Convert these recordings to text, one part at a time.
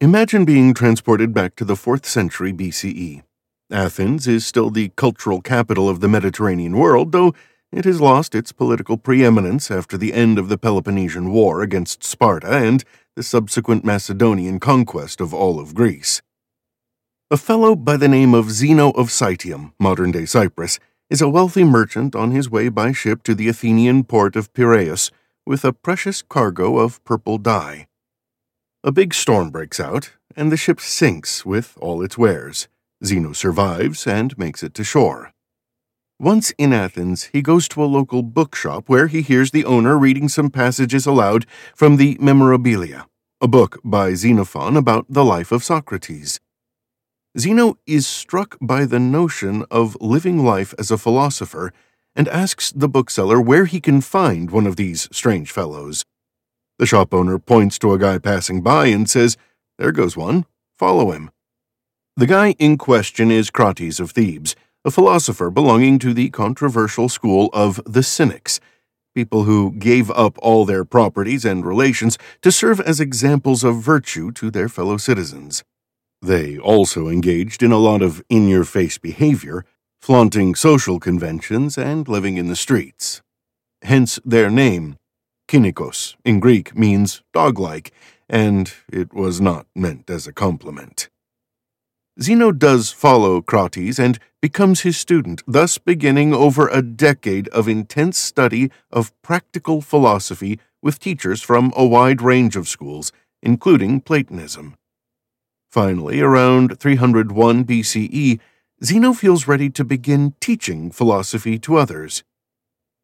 Imagine being transported back to the 4th century BCE. Athens is still the cultural capital of the Mediterranean world, though it has lost its political preeminence after the end of the Peloponnesian War against Sparta and the subsequent Macedonian conquest of all of Greece. A fellow by the name of Zeno of Citium, modern day Cyprus, is a wealthy merchant on his way by ship to the Athenian port of Piraeus with a precious cargo of purple dye. A big storm breaks out, and the ship sinks with all its wares. Zeno survives and makes it to shore. Once in Athens, he goes to a local bookshop where he hears the owner reading some passages aloud from the Memorabilia, a book by Xenophon about the life of Socrates. Zeno is struck by the notion of living life as a philosopher and asks the bookseller where he can find one of these strange fellows. The shop owner points to a guy passing by and says, There goes one, follow him. The guy in question is Crates of Thebes a philosopher belonging to the controversial school of the Cynics, people who gave up all their properties and relations to serve as examples of virtue to their fellow citizens. They also engaged in a lot of in your face behavior, flaunting social conventions and living in the streets. Hence their name. Kynikos in Greek means dog like, and it was not meant as a compliment. Zeno does follow Crates and becomes his student, thus beginning over a decade of intense study of practical philosophy with teachers from a wide range of schools, including Platonism. Finally, around 301 BCE, Zeno feels ready to begin teaching philosophy to others.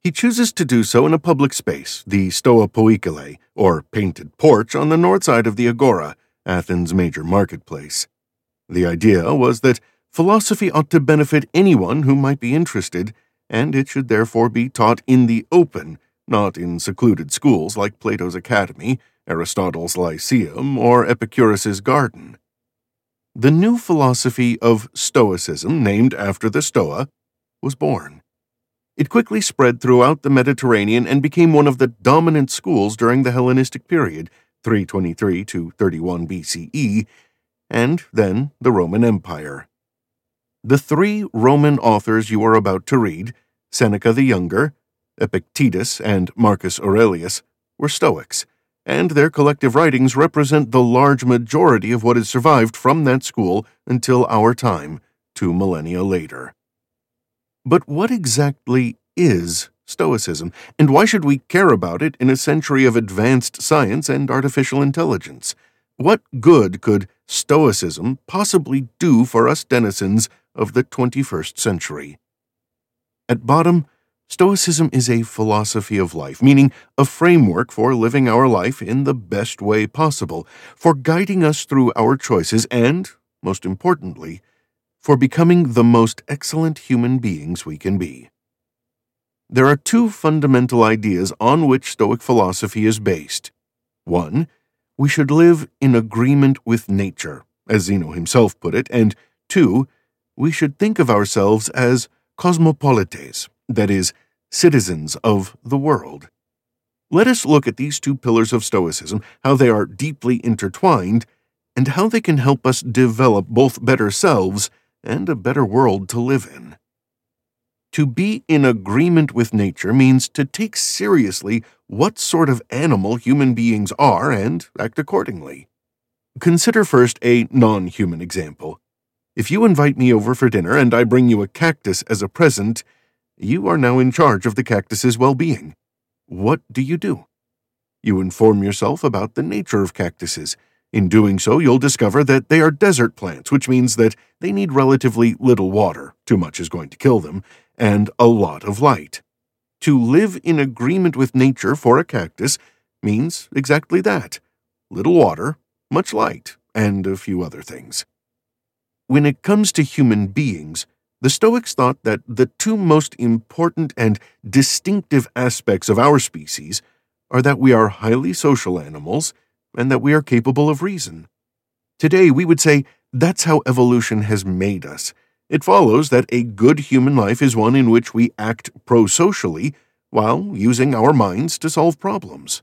He chooses to do so in a public space, the Stoa Poikile, or painted porch on the north side of the Agora, Athens' major marketplace. The idea was that philosophy ought to benefit anyone who might be interested, and it should therefore be taught in the open, not in secluded schools like Plato's Academy, Aristotle's Lyceum, or Epicurus's Garden. The new philosophy of Stoicism, named after the Stoa, was born. It quickly spread throughout the Mediterranean and became one of the dominant schools during the Hellenistic period, 323 to 31 BCE, and then the Roman Empire. The three Roman authors you are about to read, Seneca the Younger, Epictetus, and Marcus Aurelius, were Stoics, and their collective writings represent the large majority of what has survived from that school until our time, two millennia later. But what exactly is Stoicism, and why should we care about it in a century of advanced science and artificial intelligence? What good could Stoicism possibly do for us denizens of the 21st century? At bottom, Stoicism is a philosophy of life, meaning a framework for living our life in the best way possible, for guiding us through our choices, and, most importantly, for becoming the most excellent human beings we can be. There are two fundamental ideas on which Stoic philosophy is based. One we should live in agreement with nature, as Zeno himself put it, and two, we should think of ourselves as cosmopolites, that is, citizens of the world. Let us look at these two pillars of Stoicism, how they are deeply intertwined, and how they can help us develop both better selves and a better world to live in. To be in agreement with nature means to take seriously what sort of animal human beings are and act accordingly. Consider first a non human example. If you invite me over for dinner and I bring you a cactus as a present, you are now in charge of the cactus's well being. What do you do? You inform yourself about the nature of cactuses. In doing so, you'll discover that they are desert plants, which means that they need relatively little water, too much is going to kill them, and a lot of light. To live in agreement with nature for a cactus means exactly that little water, much light, and a few other things. When it comes to human beings, the Stoics thought that the two most important and distinctive aspects of our species are that we are highly social animals and that we are capable of reason. Today, we would say that's how evolution has made us, it follows that a good human life is one in which we act prosocially while using our minds to solve problems.